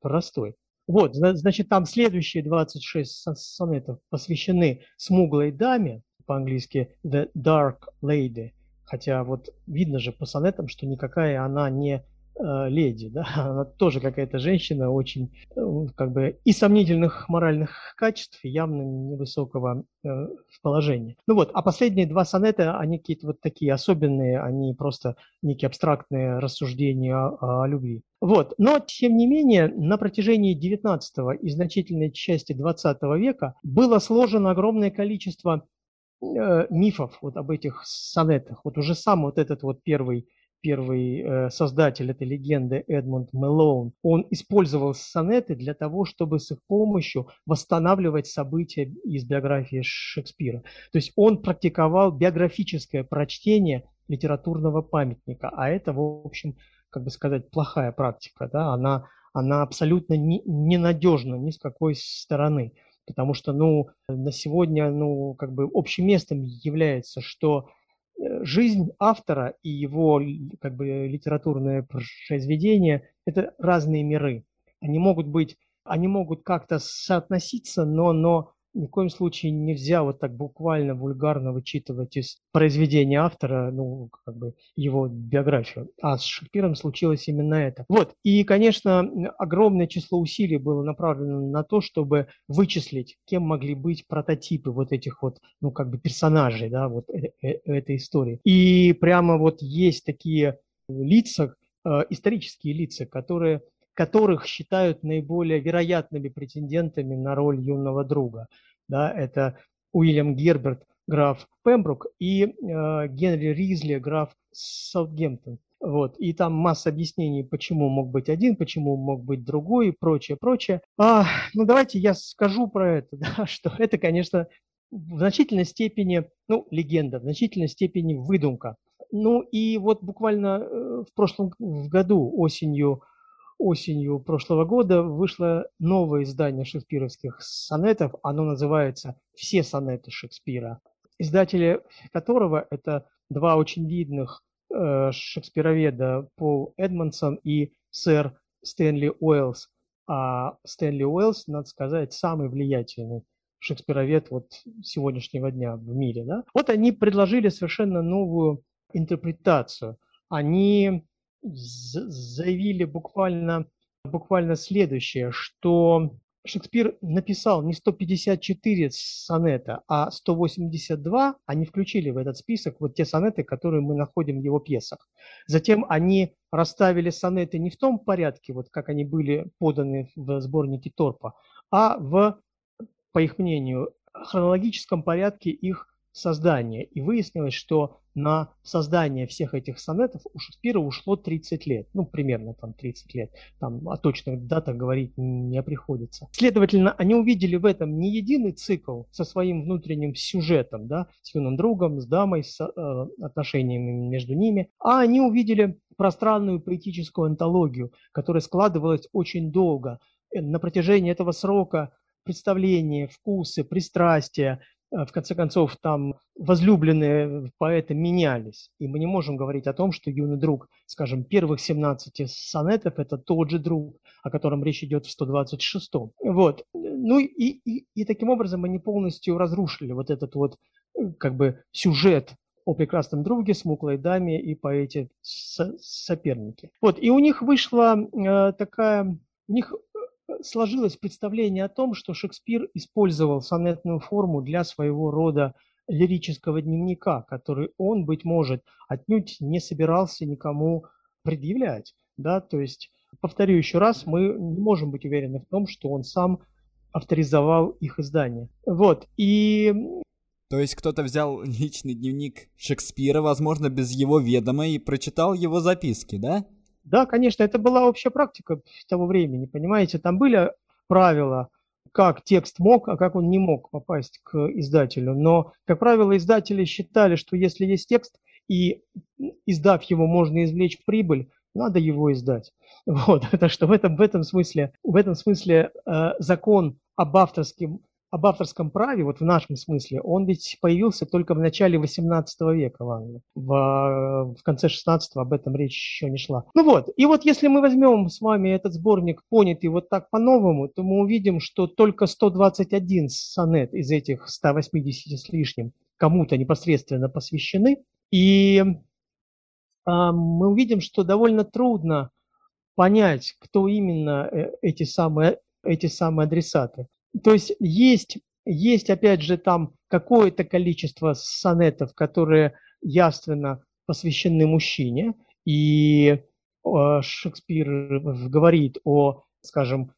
простой. Вот, значит, там следующие 26 сонетов посвящены смуглой даме, по-английски The Dark Lady, хотя вот видно же по сонетам, что никакая она не леди, да, [LAUGHS] она тоже какая-то женщина очень э, как бы и сомнительных моральных качеств, явно невысокого э, положения. Ну вот, а последние два сонета, они какие-то вот такие особенные, они просто некие абстрактные рассуждения о, о любви. Вот, но тем не менее, на протяжении 19 и значительной части 20 века было сложено огромное количество э, мифов вот об этих сонетах. Вот уже сам вот этот вот первый первый э, создатель этой легенды Эдмунд Мэлоун, он использовал сонеты для того, чтобы с их помощью восстанавливать события из биографии Шекспира. То есть он практиковал биографическое прочтение литературного памятника, а это, в общем, как бы сказать, плохая практика, да, она, она абсолютно не, ненадежна ни с какой стороны, потому что, ну, на сегодня, ну, как бы общим местом является, что жизнь автора и его как бы литературное произведение – это разные миры. Они могут быть, они могут как-то соотноситься, но, но ни в коем случае нельзя вот так буквально, вульгарно вычитывать из произведения автора, ну, как бы его биографию. А с Шекспиром случилось именно это. Вот, и, конечно, огромное число усилий было направлено на то, чтобы вычислить, кем могли быть прототипы вот этих вот, ну, как бы персонажей, да, вот э -э этой истории. И прямо вот есть такие лица, э, исторические лица, которые которых считают наиболее вероятными претендентами на роль юного друга. Да, это Уильям Герберт, граф Пембрук, и э, Генри Ризли, граф Саутгемптон. Вот. И там масса объяснений, почему мог быть один, почему мог быть другой и прочее, прочее. А, ну, давайте я скажу про это, [LAUGHS] да, что это, конечно, в значительной степени, ну, легенда, в значительной степени выдумка. Ну, и вот буквально э, в прошлом году, осенью, осенью прошлого года вышло новое издание шекспировских сонетов. Оно называется «Все сонеты Шекспира», издатели которого это два очень видных э, шекспироведа Пол Эдмонсон и сэр Стэнли Уэллс. А Стэнли Уэллс, надо сказать, самый влиятельный шекспировед вот сегодняшнего дня в мире. Да? Вот они предложили совершенно новую интерпретацию. Они заявили буквально, буквально следующее, что Шекспир написал не 154 сонета, а 182, они включили в этот список вот те сонеты, которые мы находим в его пьесах. Затем они расставили сонеты не в том порядке, вот как они были поданы в сборнике Торпа, а в, по их мнению, хронологическом порядке их создания. И выяснилось, что на создание всех этих сонетов у Шекспира ушло 30 лет. Ну, примерно там 30 лет. Там о точных датах говорить не приходится. Следовательно, они увидели в этом не единый цикл со своим внутренним сюжетом, да, с юным другом, с дамой, с э, отношениями между ними, а они увидели пространную поэтическую антологию, которая складывалась очень долго. Э, на протяжении этого срока представления, вкусы, пристрастия, в конце концов, там возлюбленные поэты менялись. И мы не можем говорить о том, что юный друг, скажем, первых 17 сонетов – это тот же друг, о котором речь идет в 126-м. Вот. Ну и, и, и таким образом они полностью разрушили вот этот вот э, как бы сюжет о прекрасном друге, смуклой даме и поэте сопернике. Вот, и у них вышла э, такая, у них сложилось представление о том, что Шекспир использовал сонетную форму для своего рода лирического дневника, который он, быть может, отнюдь не собирался никому предъявлять. Да? То есть, повторю еще раз, мы не можем быть уверены в том, что он сам авторизовал их издание. Вот, и... То есть кто-то взял личный дневник Шекспира, возможно, без его ведома, и прочитал его записки, да? Да, конечно, это была общая практика того времени, понимаете, там были правила, как текст мог, а как он не мог попасть к издателю. Но, как правило, издатели считали, что если есть текст, и издав его, можно извлечь прибыль, надо его издать. [LAUGHS] Вот, так что в этом, в этом смысле, в этом смысле э, закон об авторском об авторском праве, вот в нашем смысле, он ведь появился только в начале 18 века в Англии. В, в конце 16 об этом речь еще не шла. Ну вот, и вот если мы возьмем с вами этот сборник, понятый вот так по-новому, то мы увидим, что только 121 сонет из этих 180 с лишним кому-то непосредственно посвящены. И э, мы увидим, что довольно трудно понять, кто именно э, эти самые, эти самые адресаты. То есть есть, есть, опять же, там какое-то количество сонетов, которые явственно посвящены мужчине, и э, Шекспир говорит о, скажем,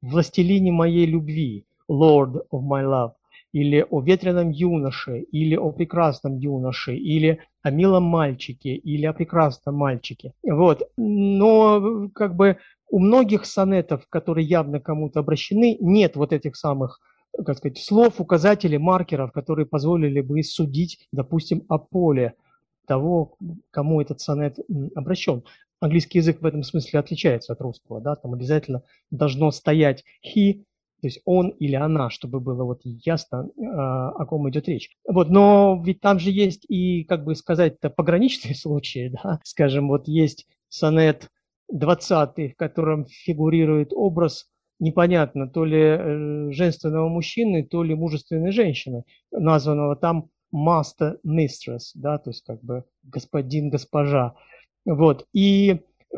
властелине моей любви, Lord of my love, или о ветреном юноше, или о прекрасном юноше, или о милом мальчике, или о прекрасном мальчике. Вот. Но как бы у многих сонетов, которые явно кому-то обращены, нет вот этих самых как сказать, слов, указателей, маркеров, которые позволили бы судить, допустим, о поле того, кому этот сонет обращен. Английский язык в этом смысле отличается от русского, да, там обязательно должно стоять he, то есть он или она, чтобы было вот ясно, а, о ком идет речь. Вот, но ведь там же есть и, как бы сказать-то, пограничные [LAUGHS] случаи, да, скажем, вот есть сонет 20, в котором фигурирует образ непонятно, то ли э, женственного мужчины, то ли мужественной женщины, названного там master mistress, да, то есть как бы господин, госпожа. Вот, и э,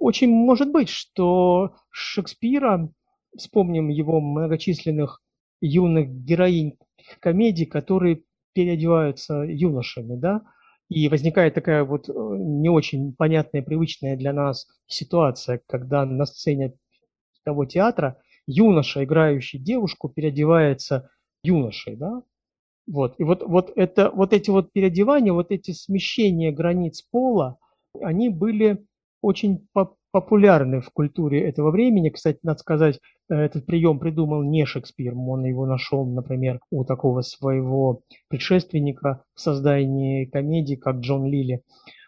очень может быть, что Шекспира вспомним его многочисленных юных героинь комедий, которые переодеваются юношами, да, и возникает такая вот э, не очень понятная, привычная для нас ситуация, когда на сцене того театра юноша, играющий девушку, переодевается юношей, да, вот, и вот, вот, это, вот эти вот переодевания, вот эти смещения границ пола, они были очень популярны в культуре этого времени. Кстати, надо сказать, э, этот прием придумал не Шекспир, он его нашел, например, у такого своего предшественника в создании комедии, как Джон Лили.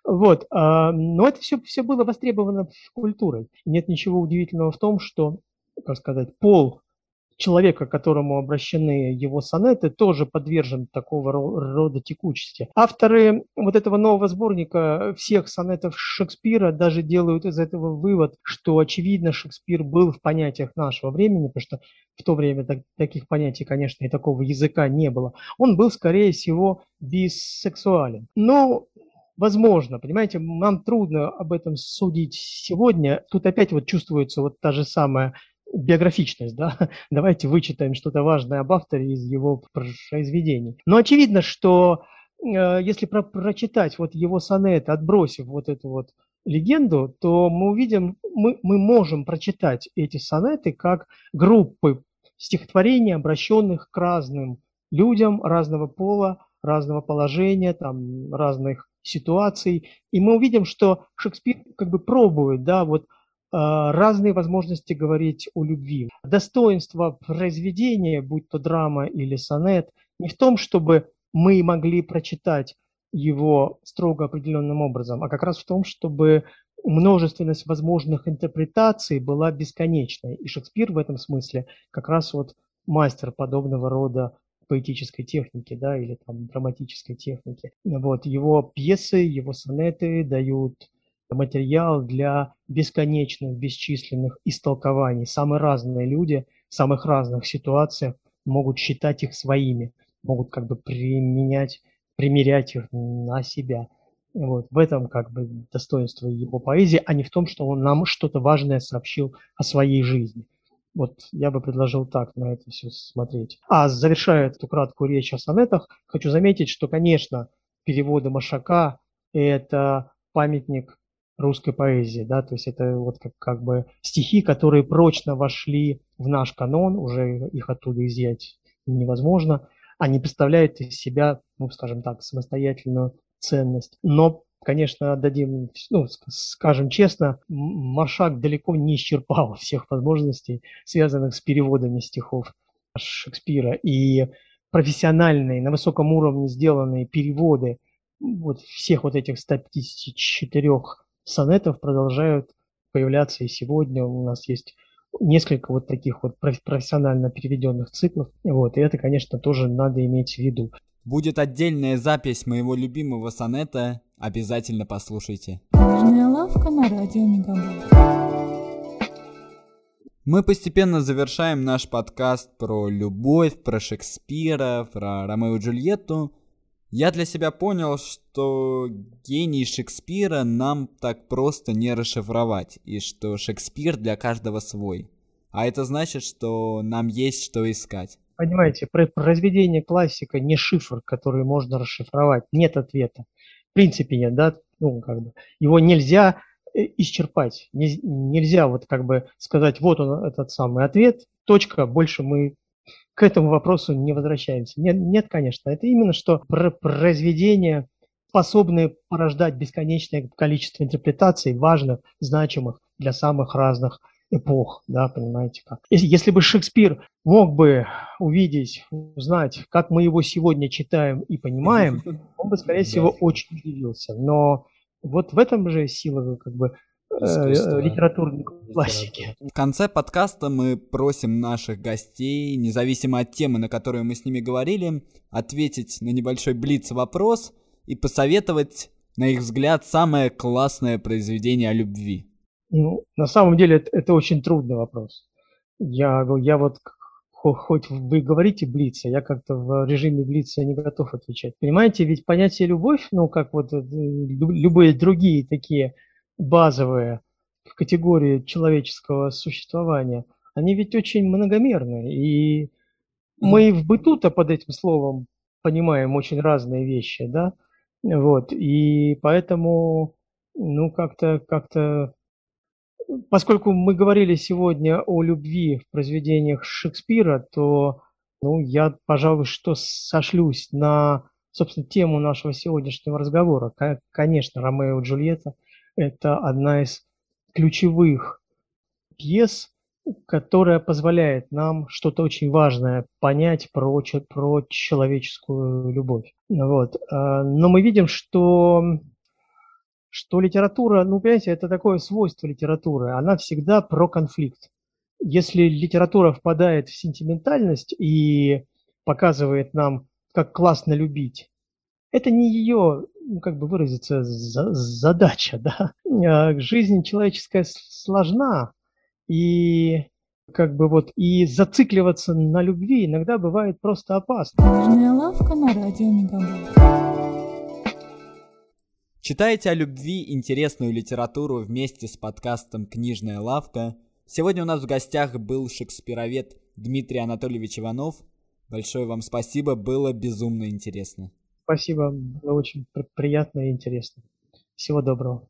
Вот, а, но это все, все было востребовано культурой. Нет ничего удивительного в том, что, как сказать, пол человека, к которому обращены его сонеты, тоже подвержен такого рода текучести. Авторы вот этого нового сборника всех сонетов Шекспира даже делают из этого вывод, что, очевидно, Шекспир был в понятиях нашего времени, потому что в то время так, таких понятий, конечно, и такого языка не было. Он был, скорее всего, бисексуален. Но Возможно, понимаете, нам трудно об этом судить сегодня. Тут опять вот чувствуется вот та же самая биографичность, да, [LAUGHS] давайте вычитаем что-то важное об авторе из его произведений. Но очевидно, что э, если про прочитать вот его сонеты, отбросив вот эту вот легенду, то мы увидим, мы, мы можем прочитать эти сонеты как группы стихотворений, обращенных к разным людям разного пола, разного положения, там, разных ситуаций. И мы увидим, что Шекспир как бы пробует, да, вот разные возможности говорить о любви. Достоинство произведения, будь то драма или сонет, не в том, чтобы мы могли прочитать его строго определенным образом, а как раз в том, чтобы множественность возможных интерпретаций была бесконечной. И Шекспир в этом смысле как раз вот мастер подобного рода поэтической техники, да, или там драматической техники. Вот, его пьесы, его сонеты дают материал для бесконечных, бесчисленных истолкований. Самые разные люди в самых разных ситуациях могут считать их своими, могут как бы применять, примерять их на себя. Вот. В этом как бы достоинство его поэзии, а не в том, что он нам что-то важное сообщил о своей жизни. Вот я бы предложил так на это все смотреть. А завершая эту краткую речь о сонетах, хочу заметить, что, конечно, переводы Машака – это памятник русской поэзии, да, то есть это вот как, как бы стихи, которые прочно вошли в наш канон, уже их оттуда изъять невозможно, они представляют из себя, ну, скажем так, самостоятельную ценность. Но, конечно, дадим, ну, скажем честно, Маршак далеко не исчерпал [LAUGHS] всех возможностей, связанных с переводами стихов Шекспира. И профессиональные, на высоком уровне сделанные переводы вот всех вот этих 154 сонетов продолжают появляться и сегодня. У нас есть несколько вот таких вот профессионально переведенных циклов. Вот, и это, конечно, тоже надо иметь в виду. Будет отдельная запись моего любимого сонета, обязательно послушайте. Книжная лавка на радио Мегабайт. Мы постепенно завершаем наш подкаст про любовь, про Шекспира, про Ромео и Джульетту. Я для себя понял, что гений Шекспира нам так просто не расшифровать, и что Шекспир для каждого свой. А это значит, что нам есть что искать. Понимаете, произведение классика не шифр, который можно расшифровать. Нет ответа. В принципе нет, да? Ну, как бы. Его нельзя э, исчерпать. нельзя вот как бы сказать, вот он этот самый ответ, точка, больше мы к этому вопросу не возвращаемся. Нет, нет конечно, это именно что произведения, способные порождать бесконечное количество интерпретаций, важных, значимых для самых разных эпох, да, понимаете как. Если, если бы Шекспир мог бы увидеть, узнать, как мы его сегодня читаем и понимаем, [LAUGHS] он бы, скорее всего, очень удивился. Но вот в этом же сила как бы литературной классики. В конце подкаста мы просим наших гостей, независимо от темы, на которую мы с ними говорили, ответить на небольшой блиц-вопрос и посоветовать, на их взгляд, самое классное произведение о любви. Ну, на самом деле это, это очень трудный вопрос. Я, я вот хоть вы говорите блица, я как-то в режиме блица не готов отвечать. Понимаете, ведь понятие любовь, ну как вот э, любые другие такие базовые в категории человеческого существования, они ведь очень многомерные. И мы в быту-то под этим словом понимаем очень разные вещи, да, вот, и поэтому, ну, как-то, как-то, поскольку мы говорили сегодня о любви в произведениях Шекспира, то, ну, я, пожалуй, что сошлюсь на, собственно, тему нашего сегодняшнего разговора. Конечно, Ромео и Джульетта – это одна из ключевых пьес, которая позволяет нам что-то очень важное понять про, про человеческую любовь. Вот. А, но мы видим, что, что литература, ну, понимаете, это такое свойство литературы, она всегда про конфликт. Если литература впадает в сентиментальность и показывает нам, как классно любить, это не ее ну, как бы выразиться, за, задача, да. А, жизнь человеческая сложна, и как бы вот и зацикливаться на любви иногда бывает просто опасно. Книжная лавка на радио Мегабайт. Читайте о любви интересную литературу вместе с подкастом «Книжная лавка». Сегодня у нас в гостях был шекспировед Дмитрий Анатольевич Иванов. Большое вам спасибо, было безумно интересно. Спасибо, было очень приятно и интересно. Всего доброго.